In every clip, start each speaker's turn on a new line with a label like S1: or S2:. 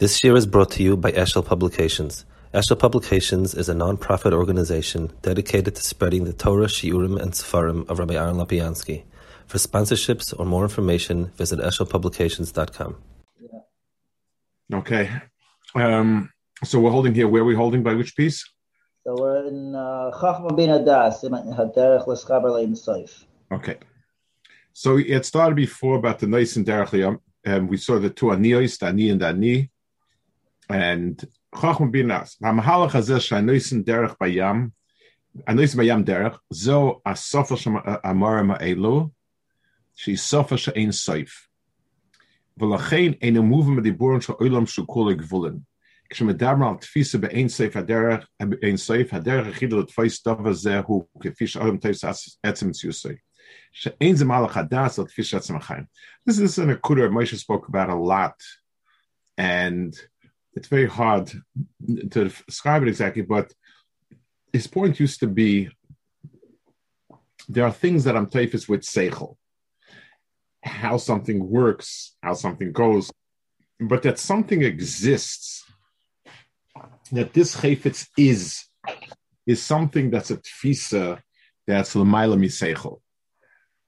S1: This year is brought to you by Eshel Publications. Eshel Publications is a non-profit organization dedicated to spreading the Torah, Shiurim, and Sefarim of Rabbi Aaron Lopiansky. For sponsorships or more information, visit eshelpublications.com.
S2: Okay. Um, so we're holding here. Where are we holding? By which piece?
S3: So we're in uh, Chachma bin Adas, Haderech L'Schaber Leim Soif.
S2: Okay. So it started before about the Nice and Derech um, we saw the two aniyos, the ani and the ani, and Chachma bin Nas. Hamahalach hazeh shanoisen derech bayam, anoisen bayam derech, zo asofa shem amara ma'elu, she's sofa she'ein soif. ולכן אין המובן בדיבורים של עולם שהוא כל הגבולן. כשמדבר על תפיסה באין סעיף הדרך, אין סעיף הדרך היחידה לתפוס דבר זה הוא כפי שאדם תפס עצם ציוסי. שאין זה מהלך הדס על תפיסה עצם החיים. This is an akuda Moshe spoke about a lot, and it's very hard to describe it exactly, but his point used to be there are things that I'm typhus with seichel, how something works, how something goes, but that something exists, that this chayfetz is, is something that's a tfisa that's l'mayla miseichel.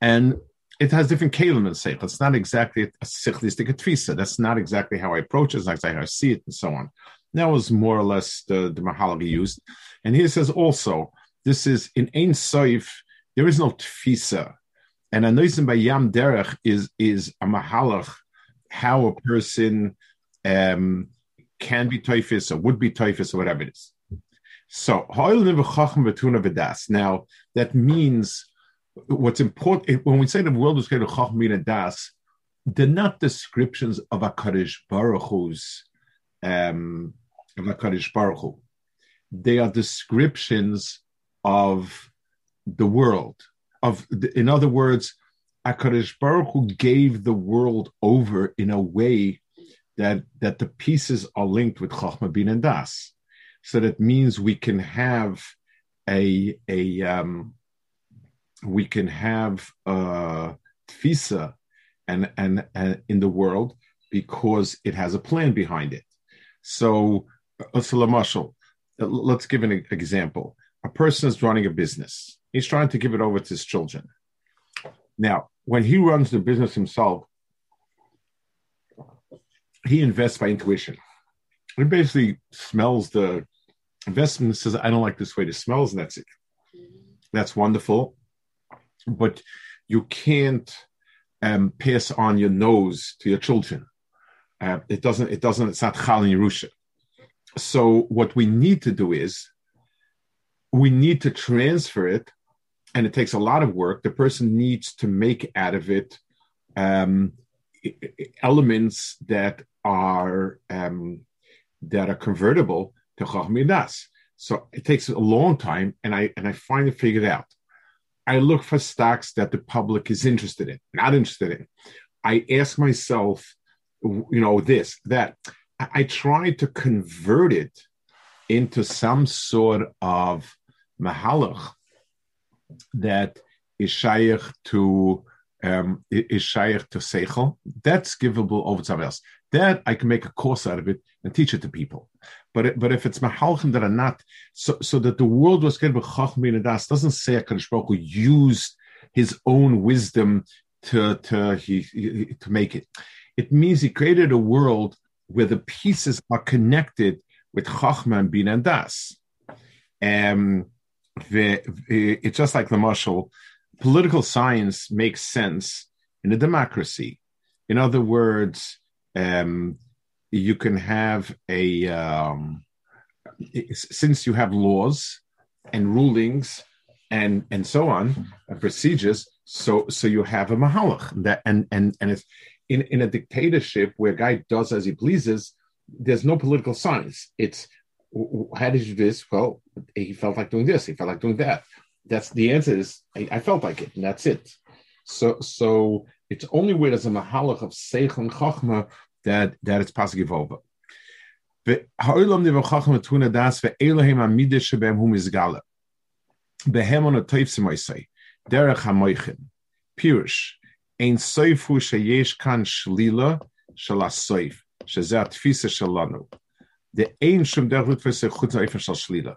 S2: And it has different kalim in seichel. It's not exactly a sichlistic tfisa. That's not exactly how I approach it. It's not exactly how I see it, and so on. That was more or less the, the used. And he says also, this is in Ein Soif, there is no tfisa. And a noisim by Yam Derech is, is a mahalach, how a person um, can be typhus or would be typhus or whatever it is. So, now that means what's important when we say the world is created chachmin and das, they're not descriptions of a kaddish baruch Hu's um, of kaddish baruch Hu. They are descriptions of the world. Of in other words, Akadosh Baruch Hu gave the world over in a way that that the pieces are linked with Chachma Bin and Das. So that means we can have a a um, we can have uh, tfisa and, and and in the world because it has a plan behind it. So, uh, let's give an example. A person is running a business. He's trying to give it over to his children. Now, when he runs the business himself, he invests by intuition. He basically smells the investment and says, I don't like this way it smells, and that's it. That's wonderful but you can't um, pass on your nose to your children. Uh, it doesn't. It doesn't. It's not chal in Yerusha. So what we need to do is we need to transfer it, and it takes a lot of work. The person needs to make out of it um, elements that are um, that are convertible to chachmidas. So it takes a long time, and I and I finally figured out I look for stocks that the public is interested in, not interested in. I ask myself, you know, this, that. I, try to convert it into some sort of mahalach that is shaykh to um, is shaykh to seichel. That's givable over to else. That I can make a course out of it and teach it to people. But but if it's mahalchim that are not, so so that the world was kind of chachmin and das doesn't say Hakadosh Baruch Hu used his own wisdom to to he, he, to make it. It means he created a world where the pieces are connected with chachma and bin and das. Um, it's just like the marshal. Political science makes sense in a democracy. In other words, um, you can have a um, since you have laws and rulings and and so on and procedures so so you have a mahalach that and and and it's in in a dictatorship where a guy does as he pleases there's no political science. It's how did you do this? Well he felt like doing this he felt like doing that that's the answer is I, I, felt like it, and that's it. So so it's only where there's a mahalach of seich and chachma that that it's possible over. Derech hamoichin. Pirush. Ein soifu sheyesh kan shlila shela soif. Shezeh atfisa shelanu. The ein shum derech lutfese chutz oifen shel shlila.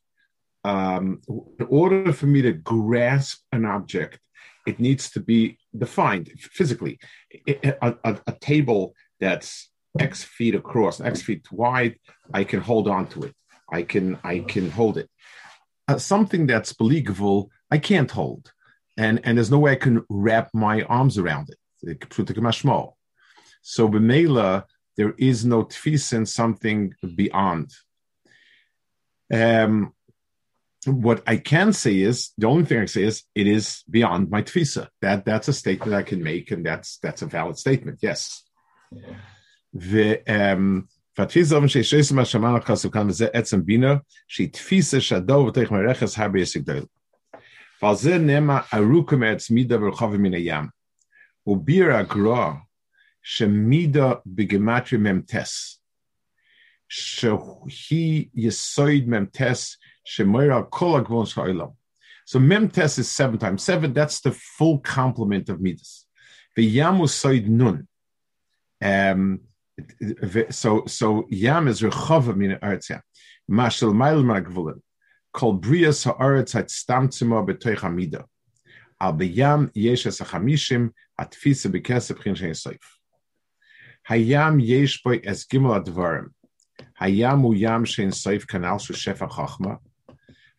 S2: um, in order for me to grasp an object, it needs to be defined physically. A, a, a, table that's X feet across, X feet wide, I can hold on to it. I can I can hold it. Uh, something that's believable, I can't hold, and and there's no way I can wrap my arms around it. So b'meila, there is no tfis and something beyond. Um, what I can say is the only thing I say is it is beyond my tfisa. That that's a statement I can make, and that's that's a valid statement. Yes. The um, והתפיסה אופן שיש מה שאמרנו לך סוכן וזה עצם בינה, שהיא תפיסה שהדור ותך מרכס הרבה יסק דל. ועל זה נאמר ארוכה מעץ מידה ורחוב מן הים. וביר הגרוע שמידה בגמטרי ממטס, שהיא יסוד ממטס so Mem Tes is seven times seven. That's the full complement of Midas. The Yamu Said Nun. Um, so so Yam is Rechava Min Eretz Mashal Mail Brias Ha'aretz Hat Stamtzima Al Yesh Shein Hayam Yesh Es Gimel Advarim. Hayam Shein Kanal Shu Shefa Chachma.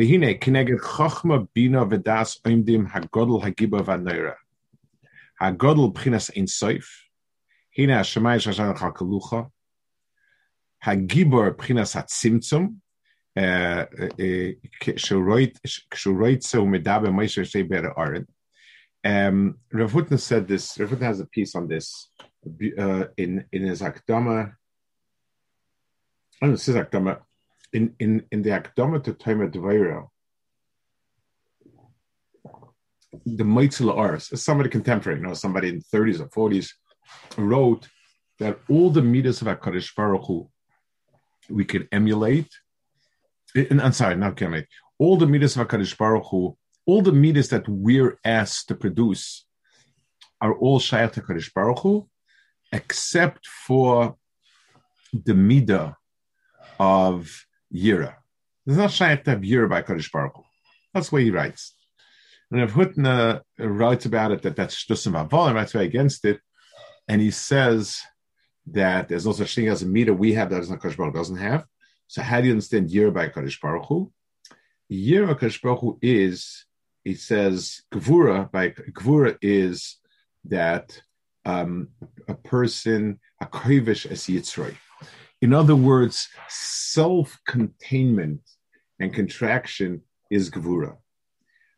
S2: והנה, כנגד חוכמה, בינה ודס עומדים הגודל הגיבה והנרא. הגודל בחינס אינסוף, הנה השמיים שעשן לך כלוך, הגיבור בחינס הצמצום, כשרויצה ומדע במיישר שתי בר אורן. Rav Hutner said this, Rav Hutner has a piece on this uh, in, in his Akdama, I don't know, this is Akdama, in, in, in the Akdama to Tomer Dvaira, the Meitzela Ars, somebody contemporary, you know, somebody in the 30s or 40s, wrote that all the meters of HaKadosh Baruch Hu we could emulate eh, And I'm sorry, not Kemet. All the midas of Hakadosh Baruch Hu, all the midas that we're asked to produce, are all shayat Hakadosh Baruch Hu, except for the midah of Yira. There's not shayat to have Yira by Hakadosh Baruch Hu. That's way he writes. And if Hutner writes about it that that's just about volume, writes way against it, and he says that there's no such thing as a meter we have that Hakadosh Baruch doesn't have. So how do you understand Yir by Kadosh Baruch Hu? Yir by Kadosh Baruch Hu is, it says, Gvura by Gvura is that um, a person, a kovish as yitzroi. In other words, self-containment and contraction is Gvura.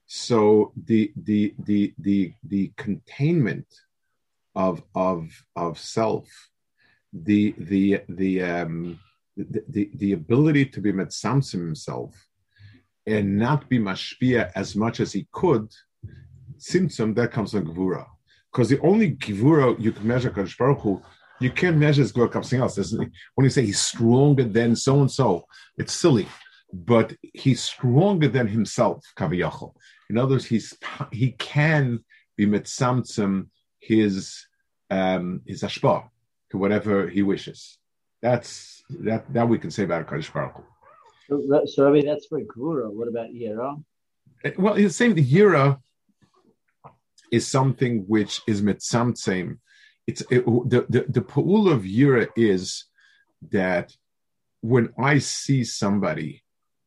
S2: So the the the the the containment of of of self, the the the um, the, the, the ability to be metzamsim himself and not be mashpia as much as he could, symptom that comes from gvura. Because the only gvura you can measure Kadosh Baruch Hu, you can't measure his gvura something else. Doesn't he? When you say he's stronger than so and so, it's silly. But he's stronger than himself, kaviyachol. In other words, he's he can be metzamtzim his um, his ashpa to whatever he wishes. That's that that we can say about Kaddish Baruch
S3: So, so I mean, that's for Gvura. What about Yira?
S2: Eh, well, the same. The Yira is something which is mitzamtzem. It's it, the the the pool of Yira is that when I see somebody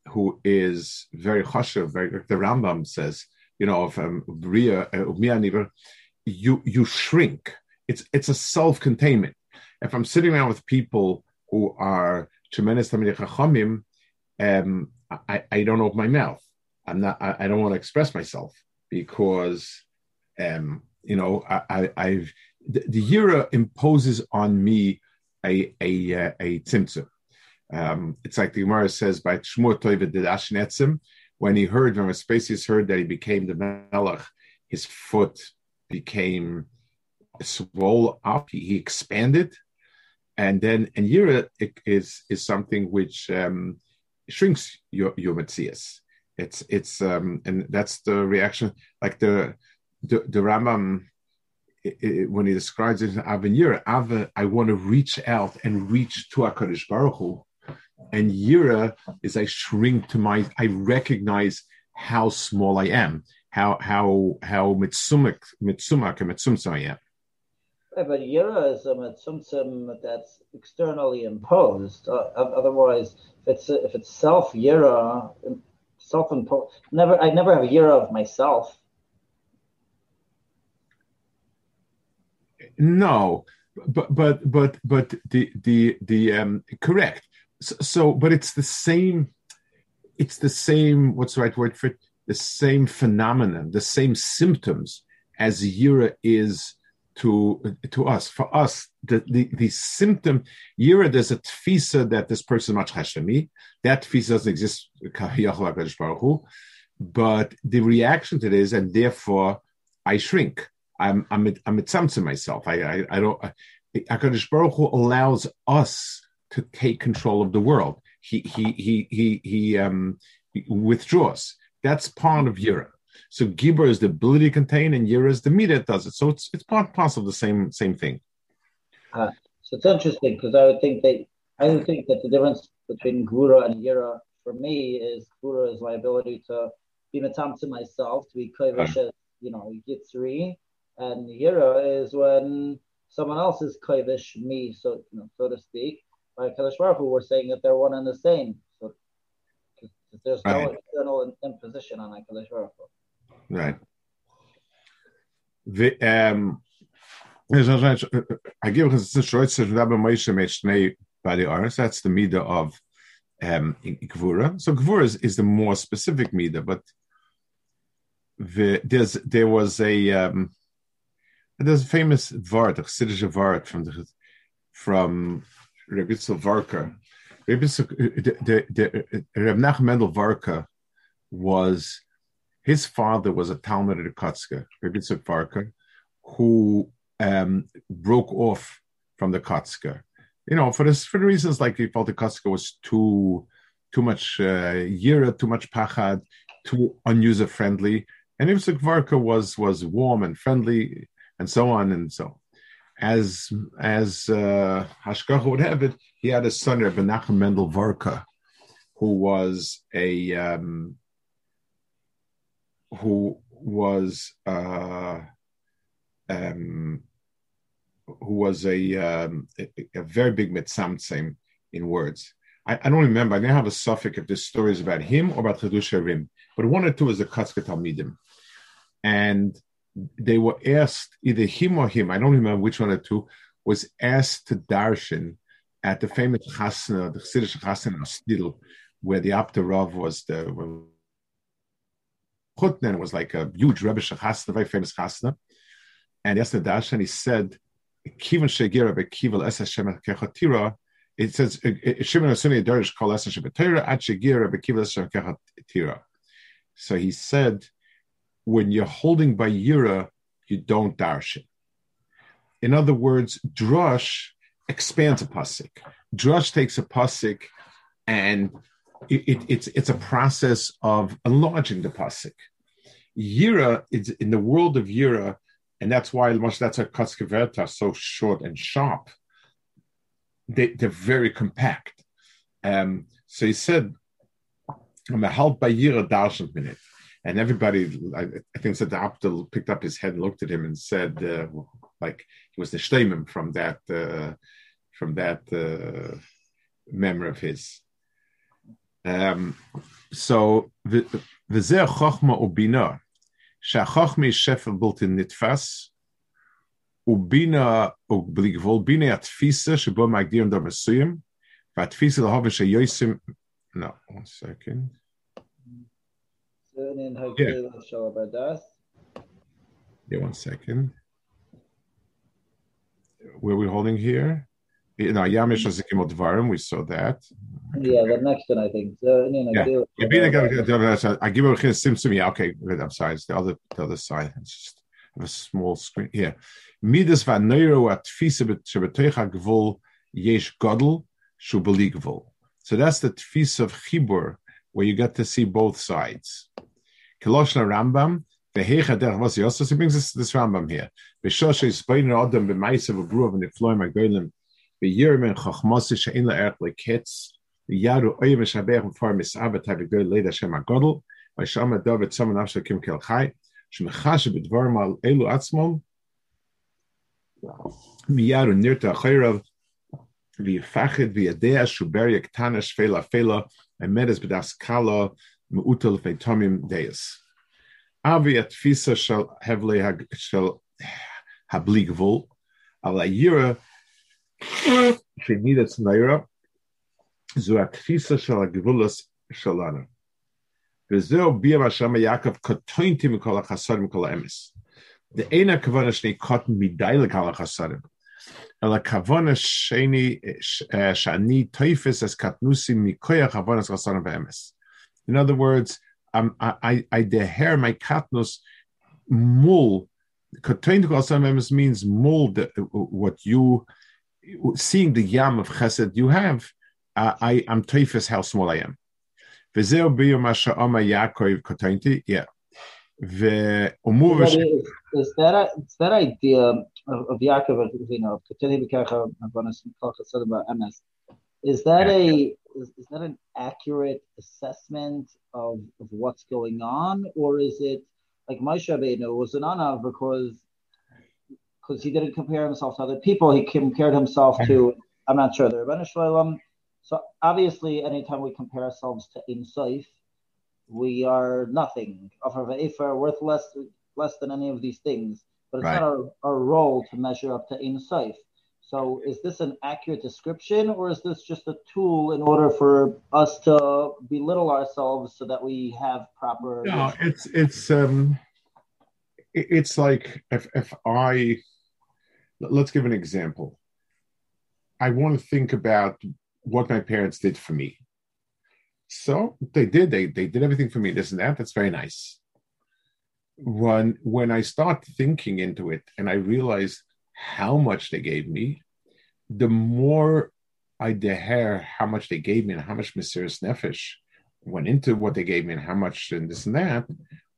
S2: who is very chashav, very the Rambam says you know, of um, uh, you you shrink. It's it's a self containment. If I'm sitting around with people who are tremendous chachamim, um, I, I don't open my mouth. I'm not. I, I don't want to express myself because, um, you know, I, I, have the, the Yira imposes on me a a a, a tzimtzum. Um, it's like the Gemara says by Shmuel Toiv Etzim, when he heard, when Vespasius heard that he became the Melech, his foot became swollen up, he, he expanded. And then, and Yira is, is something which um, shrinks your, your Metzias. It's, it's, um, and that's the reaction, like the, the, the Rambam, it, it, when he describes it in Aven Ava, I want to reach out and reach to HaKadosh Baruch Hu and Yira is I shrink to my, I recognize how small I am, how how how mitsumak mitsumak and mitzumsum I am.
S3: But Yira is a mitzumsum that's externally imposed. Uh, otherwise, if it's if it's self Yira, self imposed, never I never have a Yira of myself.
S2: No, but but but but the the the um correct. So, so, but it's the same it's the same what's the right word for it? The same phenomenon the same symptoms as yira is to to us. For us the the, the symptom yira there's a tfisa that this person much hashemi that tfisa doesn't exist but the reaction to this and therefore i shrink i'm i'm i'm to myself i i, I don't I, HaKadosh Baruch Hu allows us to take control of the world. He he he he he um withdraws. That's part of Yira. So Gibber is the ability to contain, and Yira is the meat that does it. So it's it's part of the same same thing.
S3: Uh, so it's interesting because I would think that I would think that the difference between Gvura and Yira for me is Gvura is my ability to be matam to myself, to be kovish, uh, you know, yitzri, and Yira is when someone else is kovish me, so you know, so to speak by Kadosh Baruch Hu, we're saying that they're one and the same. So there's no right. external imposition on Kadosh Baruch Hu.
S2: Right. The, um, I give us the Schreutzer Rabbi Moshe Meshnei by the Aris. That's the Mida of um, Gvura. So Gvura is, is, the more specific Mida, but the, there's there was a um, there's a famous Vart, a Chassidish Vart from the from Rabbi Varka. Rabbi the, the, Reb Nachman Mendel Varka was his father was a Talmud at Kotzke, Rabbi Varka, who um, broke off from the Kotzke. You know, for this for the reasons like he felt the Kotzke was too too much uh, yira, too much pachad, too unuser friendly, and Ibsuk Varka was was warm and friendly, and so on and so as as uh, Hashgacha would have it, he had a son, Rabbi Nachum Mendel Varka, who was a um, who was uh, um, who was a, um, a, a very big mitzamtzim in words. I, I, don't remember. I didn't have a suffix if this story is about him or about Chedush Rim, but one or two is the Katzka Talmidim, and they were asked either him or him, I don't remember which one or two, was asked to darshan at the famous chasna, the Chassidish chasna of where the Abder Rav was the Chutnen was like a huge Rebbe chasna, very famous chasna. And the darshan, he said, Kivan Shegira Bekival Es Hashem Kechatira, it says Shimon Asuni Darish Kol Es Hashem Bekival Es Hashem Kechatira. So he said, when you're holding by Yira, you don't darshan. In other words, drush expands a pasik. Drush takes a pasik, and it, it, it's it's a process of enlarging the pasik. Yira is in the world of Yira, and that's why that's a Kaskaverta are so short and sharp. They, they're very compact. Um, so he said, I'm a help by Yira darshan minute and everybody, I, I think, said the Abdul picked up his head and looked at him and said, uh, like he was the shleimim from that uh, from that uh, memory of his. Um, so the the chochma ubina, שהחוכמה שפל בלתי נתפס, ובינה, ובלי גבול, בינה התפיסה שבו מגדירים דבר מסוים, והתפיסה להובה שיוסם, no, one second. Yeah. Yeah, one second. Where are we holding here? Dvarim, we saw that.
S3: Yeah, the next one, I think. So,
S2: yeah. I give a uh, Simpson. Yeah, okay. I'm sorry. It's the other, the other side. It's just a small screen here. Midas va'neiro atfisa b'tebetoicha gvul yesh godel. So that's the tfisa of chibur, where you get to see both sides. Kiloshna Rambam, the hecha derech was also. So he brings us this Rambam here. B'shosh is beiner adam b'maisav v'bruv and the floim agolim b'yirmen chachmasi she'in la'erch leketz Yaru oyim shabech for misabet have a good later Shem Agodel. By Shama David someone after Kim Kelchai. Shmechash b'dvarim al elu atzmon. Miyaru nirta chayrav. V'yifached v'yadea shuber yaktana shfela fela. Emedes b'das kala me'utel feitomim deis. Avi atfisa shall hevle shall habli gvul. Al ayira. She needed naira. זו התפיסה של הגבולס שלנו. וזהו ביה מה שאמר יעקב, קטוינתי מכל החסרים מכל האמס. ואין הכוונה שאני קוטן מדי לכל החסרים, אלא הכוונה שני, שאני תופס אז קטנוסי מכוח עוונס חסרים ואמס. In other words, um, I, I deher my katnus mul. Kotain to means mul, what you, seeing the yam of chesed you have, I, I'm typhus how small I am. Biyo masha oma Yaakov yeah. Is,
S3: is that a, that idea of, of Yaakov, you know, MS, is that a is, is that an accurate assessment of, of what's going on, or is it like Moshe Rabbeinu was an anav because because he didn't compare himself to other people, he compared himself to I'm not sure the Rebbeinu Shalom so obviously, anytime we compare ourselves to Insaif, we are nothing. Of our worth less less than any of these things. But it's right. not our, our role to measure up to Insaif. So is this an accurate description, or is this just a tool in order for us to belittle ourselves so that we have proper?
S2: No, it's it's um, it's like if if I let's give an example. I want to think about what my parents did for me. So they did. They they did everything for me. This and that. That's very nice. When when I start thinking into it and I realize how much they gave me, the more I deher how much they gave me and how much Mesiris Nefesh went into what they gave me and how much and this and that,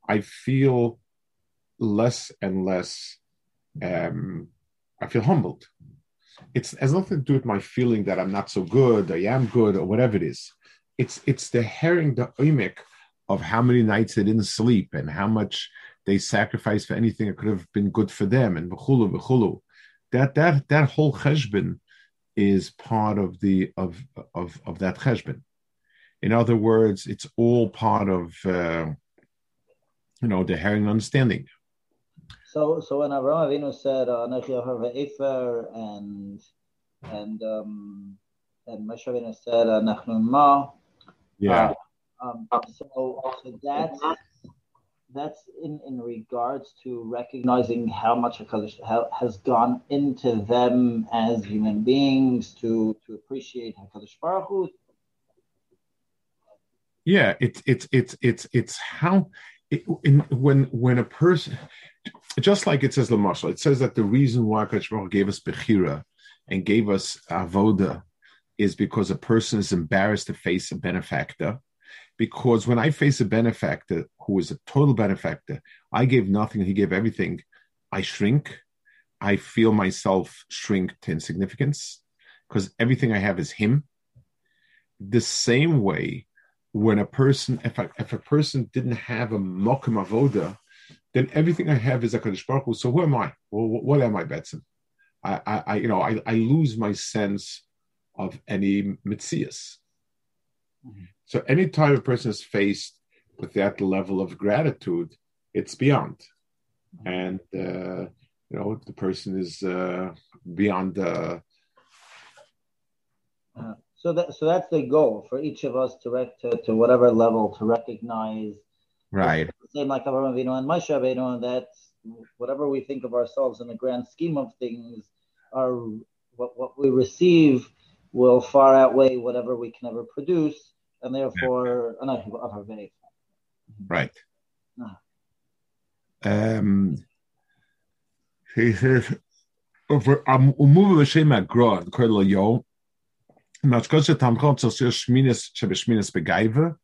S2: I feel less and less. Um, I feel humbled it's has nothing to do with my feeling that I'm not so good, I am good, or whatever it is. It's it's the herring the oimik of how many nights they didn't sleep and how much they sacrificed for anything that could have been good for them and v'chulu v'chulu. That that that whole cheshbon is part of the of of of that cheshbon. In other words, it's all part of uh, you know the herring understanding.
S3: So, so when Avraham Avinu said uh, Efer and and um, and Moshe Avinu said Nachnu Ma,
S2: yeah.
S3: Uh, um, so, so that's that's in, in regards to recognizing how much a Hakadosh has gone into them as human beings to to appreciate Hakadosh Baruch Hu.
S2: Yeah, it's it's it's it's it's how it, in, when when a person just like it says Lamashal, it says that the reason why Hakadosh Baruch Hu gave us Bechira and gave us Avoda is because a person is embarrassed to face a benefactor. Because when I face a benefactor who is a total benefactor, I gave nothing, he gave everything, I shrink. I feel myself shrink to insignificance because everything I have is him. The same way, when a person, if, I, if a person didn't have a mokum avoda, then everything I have is a Kaddish Baruch Hu. So who am I? Well, what am I, Betson? I, I, I, you know, I, I lose my sense of any mitzias. Mm-hmm. So anytime a person is faced with that level of gratitude, it's beyond, and uh, you know the person is uh, beyond the.
S3: Uh, so that so that's the goal for each of us to rec- to, to whatever level to recognize.
S2: Right.
S3: Same like Avraham Avinu and Moshe Rabbeinu, that whatever we think of ourselves in the grand scheme of things, are what what we receive will far outweigh whatever we can ever produce, and therefore, yeah.
S2: right. Ah. Um, he says, over um, umuvu v'shem agro, kol yo, matchkot shetamchot tzosir shminis shebeshminis begaiva,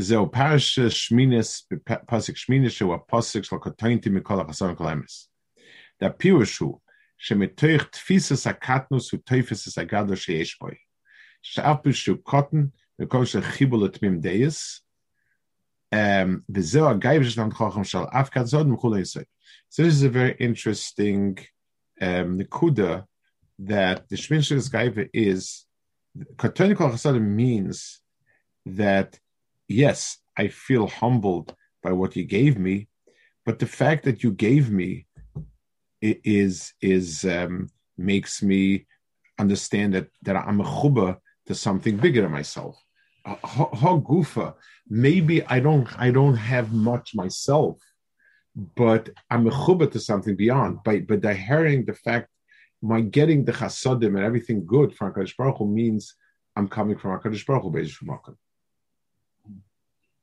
S2: זהו פרש שמינס, פסק שמינס שהוא הפסק של הקטוינטי מכל החסון כל האמס. והפירוש הוא שמתוך תפיסס הקטנוס הוא תפיסס הגדול שיש בו. שאף שהוא קוטן וכל של חיבור לתמים דייס, Um, so this is a very interesting um, that the Shminshes Gaiva is Katonik Chasadim means that yes, I feel humbled by what you gave me, but the fact that you gave me is is um, makes me understand that that I'm a chuba to something bigger than myself. Hagufa, maybe I don't I don't have much myself, but I'm a chuba to something beyond. By by the hearing the fact my getting the chasadim and everything good from Hakadosh Baruch Hu means I'm coming from Hakadosh Baruch Hu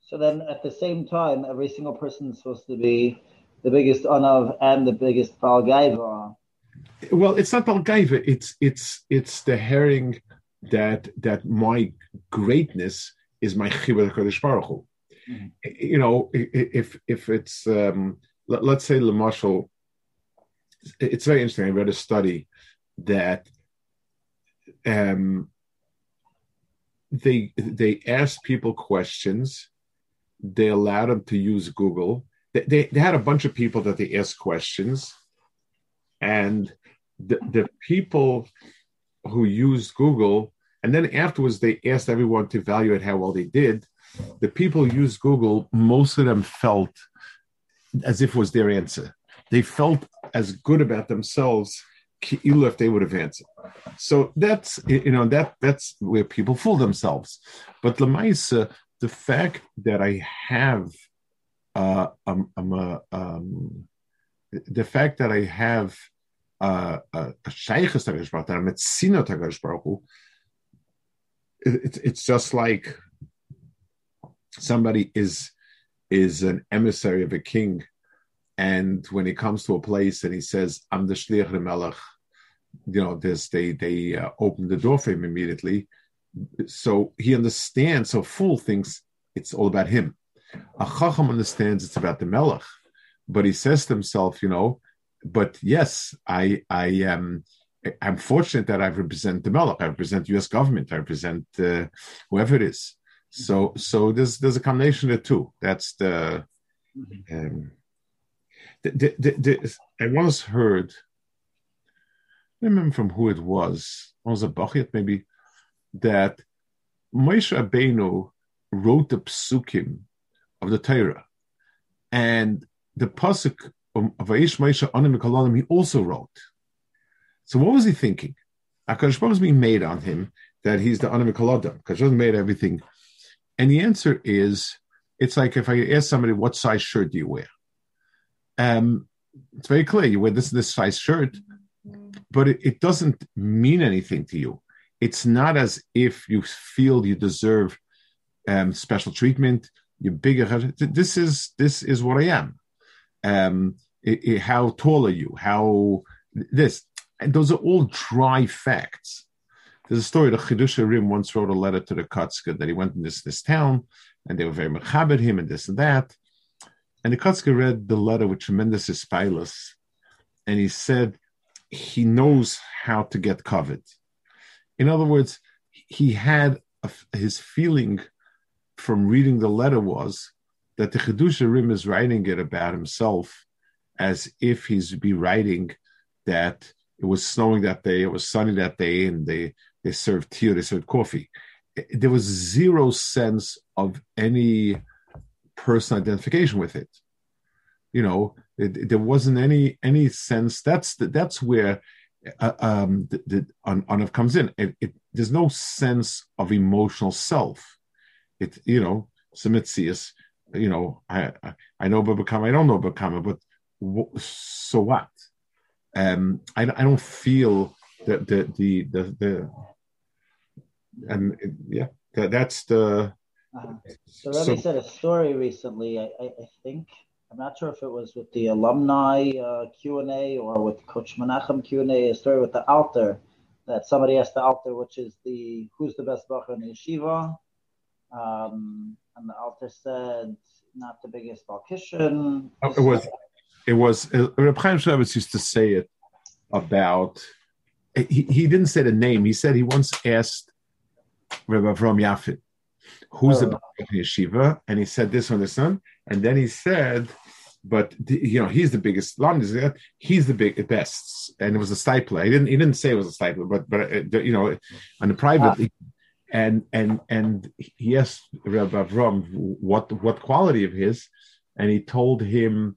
S3: So then, at the same time, every single person is supposed to be the biggest anav and the biggest balgaiva.
S2: Well, it's not balgaiva. It's it's it's the hearing that that my greatness is my chibur kodesh baruch Hu. Mm-hmm. You know, if if it's um, let, us say Lamashal, it's very interesting. I read a study that um, they they asked people questions. They allowed them to use Google. They, they, they had a bunch of people that they asked questions, and the the people who used Google, and then afterwards they asked everyone to evaluate how well they did. The people who used Google, most of them felt as if it was their answer. They felt as good about themselves even if they would have answered. So that's you know that that's where people fool themselves. But Lamaisa, the fact that I have uh, I'm, I'm a, um, the fact that I have a Hu, it's it's just like somebody is is an emissary of a king, and when he comes to a place and he says, "I'm the shliach melech," you know, this they they uh, open the door for him immediately, so he understands. So fool thinks it's all about him. A chacham understands it's about the melech, but he says to himself, you know, but yes, I I am. I'm fortunate that I represent the Melech. I represent U.S. government. I represent uh, whoever it is. So, so there's there's a combination of the two. That's the. Um, the, the, the, the I once heard. I remember from who it was. It was a Bachit maybe that Moshe Rabbeinu wrote the psukim of the Torah, and the pasuk um, he also wrote. So what was he thinking? Akash was being made on him that he's the Anam Kaladam. Akash made everything. And the answer is, it's like if I ask somebody, what size shirt do you wear? Um, it's very clear. You wear this this size shirt, but it, it doesn't mean anything to you. It's not as if you feel you deserve um, special treatment. You're bigger. This is this is what I am um, it, it, how tall are you? How this? And those are all dry facts. There's a story that Chidush Rim once wrote a letter to the Kotzker that he went in this this town and they were very mechabed him and this and that. And the Kotzker read the letter with tremendous aspilus, and he said he knows how to get covered. In other words, he had a, his feeling from reading the letter was that the Chidusha Rim is writing it about himself as if he's be writing that it was snowing that day, it was sunny that day, and they, they served tea or they served coffee. There was zero sense of any personal identification with it. You know, it, there wasn't any any sense. That's the, that's where uh, um, the, the comes in. It, it, there's no sense of emotional self. It you know, Samitzias, you know, I I, know Babakama, I don't know Babakama, but w- so what? Um, I I don't feel that the the the, the and yeah, that, that's the.
S3: Uh, so Rebbe so, said a story recently. I, I, I think I'm not sure if it was with the alumni uh, Q and A or with Coach Menachem Q and A. A story with the Alter that somebody asked the Alter, which is the who's the best bacher in the yeshiva, um, the Alter said not the biggest Balkishan.
S2: Oh, it was, it was. Uh, Reb Chaim Shulevitz used to say it about. He, he didn't say the name. He said he once asked Reb Avram Yafin, who's oh. the yeshiva, and he said this on this one, and then he said, but the, you know he's the biggest he's the big best and it was a Steipler he didn't he didn't say it was a Steipler but but uh, you know on the private ah. And and and he asked Rabbi Avram what what quality of his and he told him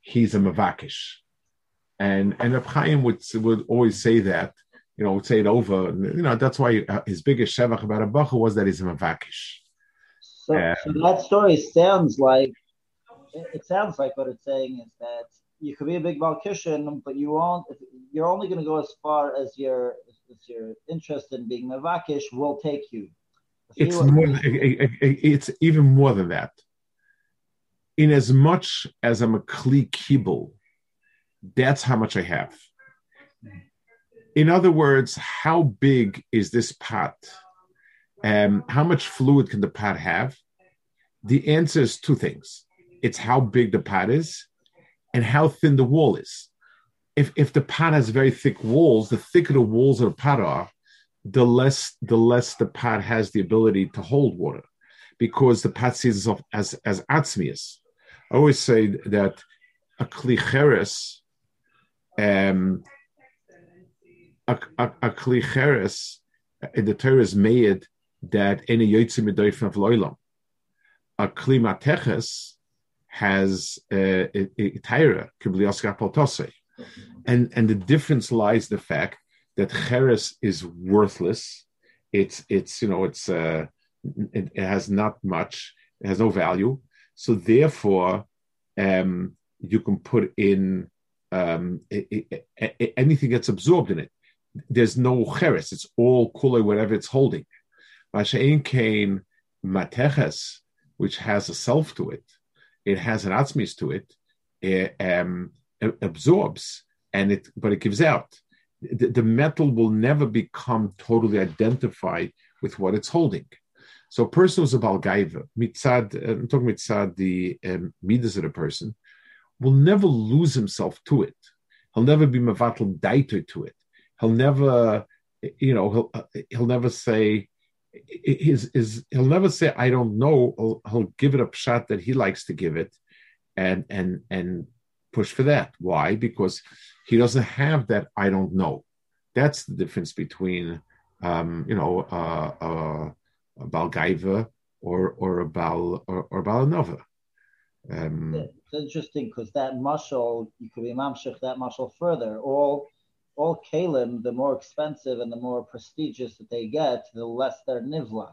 S2: he's a mavakish and and Reb Chaim would would always say that you know would say it over you know that's why his biggest shevach about a bacha was that he's a mavakish
S3: so, so that story sounds like it sounds like what it's saying is that you could be a big Balkishan, but you won't. You're only going to go as far as your as your interest in being Mavakish will take you.
S2: It's more. it's even more than that. In as much as I'm a kli kibble, that's how much I have. In other words, how big is this pot? Um, how much fluid can the pot have? The answer is two things. It's how big the pot is and how thin the wall is. If, if the pot has very thick walls, the thicker the walls of the pot are, the less the less the pot has the ability to hold water, because the pot sees itself as as atzmius. I always say that a klicheres, um, a, a, a klicheres the Torah is made that any yotzim of loilam a klimateches has a uh, a, tyra and and the difference lies the fact that cheres is worthless. It's it's you know it's uh, it, it has not much. It has no value. So therefore, um, you can put in um, it, it, anything that's absorbed in it. There's no cheres. It's all kule whatever it's holding. Masha'in came mateches which has a self to it, it has an atzmis to it, it, um, absorbs and it, but it gives out. The, the, metal will never become totally identified with what it's holding. So a person who's a balgaiva, mitzad, uh, I'm talking mitzad, the um, of the person, will never lose himself to it. He'll never be mavatal daito to it. He'll never, you know, he'll, he'll never say, his is he'll never say I don't know. He'll, he'll, give it a shot that he likes to give it, and and and push for that. Why? Because he doesn't have that I don't know. That's the difference between um, you know uh, uh, a Balgaiva or or a Bal or, or Balanova.
S3: Um, it's interesting because that muscle you could be mamshich that muscle further. All all kalim, the more expensive and the more prestigious that they get, the less they're nivla.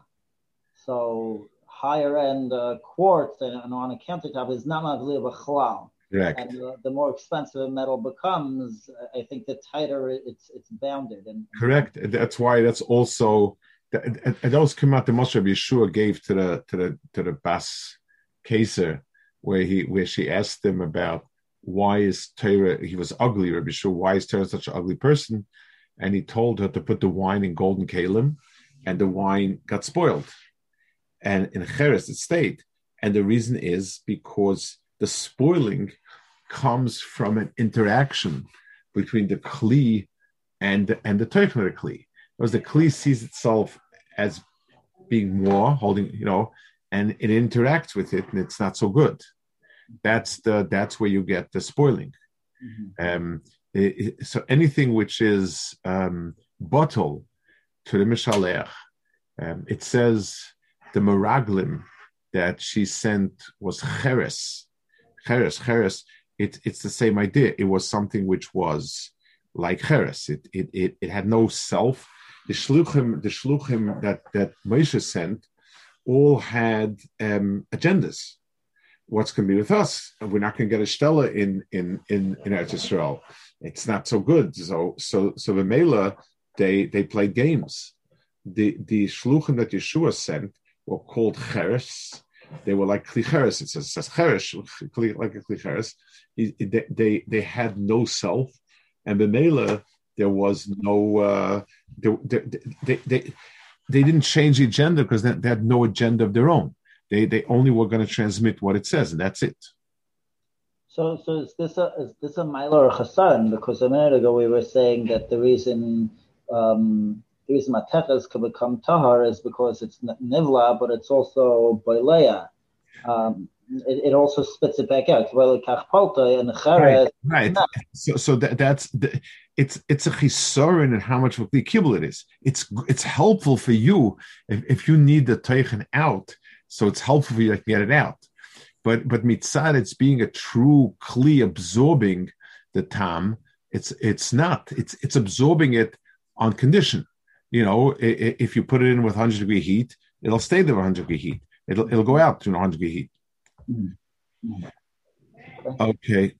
S3: So higher end uh, quartz and, and, on a countertop is not mavli b'chlal.
S2: Correct.
S3: And uh, the more expensive a metal becomes, I think the tighter it's it's bounded. And,
S2: Correct. That's why that's also and those come out the Moshe Yeshua gave to the to the to the Bas Kaser, where he where she asked him about why is Torah, he was ugly, Rabbi Shua, why is Torah such an ugly person? And he told her to put the wine in golden kalim, and the wine got spoiled. And in Cheres, it stayed. And the reason is because the spoiling comes from an interaction between the Kli and, and the Torah Kli. Because the Kli sees itself as being more, holding, you know, and it interacts with it, and it's not so good that's the that's where you get the spoiling. Mm-hmm. Um, it, so anything which is um, bottle to the mishalech, um, it says the meraglim that she sent was cheres. Cheres, Cheres, it, it's the same idea. It was something which was like Cheres. It, it, it, it had no self. The shluchim, the shluchim that, that Moshe sent all had um, agendas. What's going to be with us? We're not going to get a Stella in in in in Eretz Israel. It's not so good. So so so the Mela they they played games. The the shluchim that Yeshua sent were called cheres. They were like kli cheres. It says, says cheres, like a kli cheres. They, they they had no self, and the Mela there was no. Uh, they, they, they, they didn't change the agenda because they, they had no agenda of their own. They they only were going to transmit what it says, and that's it.
S3: So, so is this a is this a Mila or Chassan? Because a minute ago we were saying that the reason um, the reason Mateches can become Tahar is because it's Nivla, but it's also Boileya. Um, it, it, also spits it back out. Well, and
S2: right, right. So, so that, that's the, it's it's a chisorin and how much of the kibble it is. It's it's helpful for you if, if you need the teichen out. So it's helpful for you to get it out. But but mitzad, it's being a true kli absorbing the tam. It's it's not. It's it's absorbing it on condition. You know, if you put it in with 100 degree heat, it'll stay there 100 degree heat. It'll it'll go out to 100 degree heat. Mm-hmm. Okay.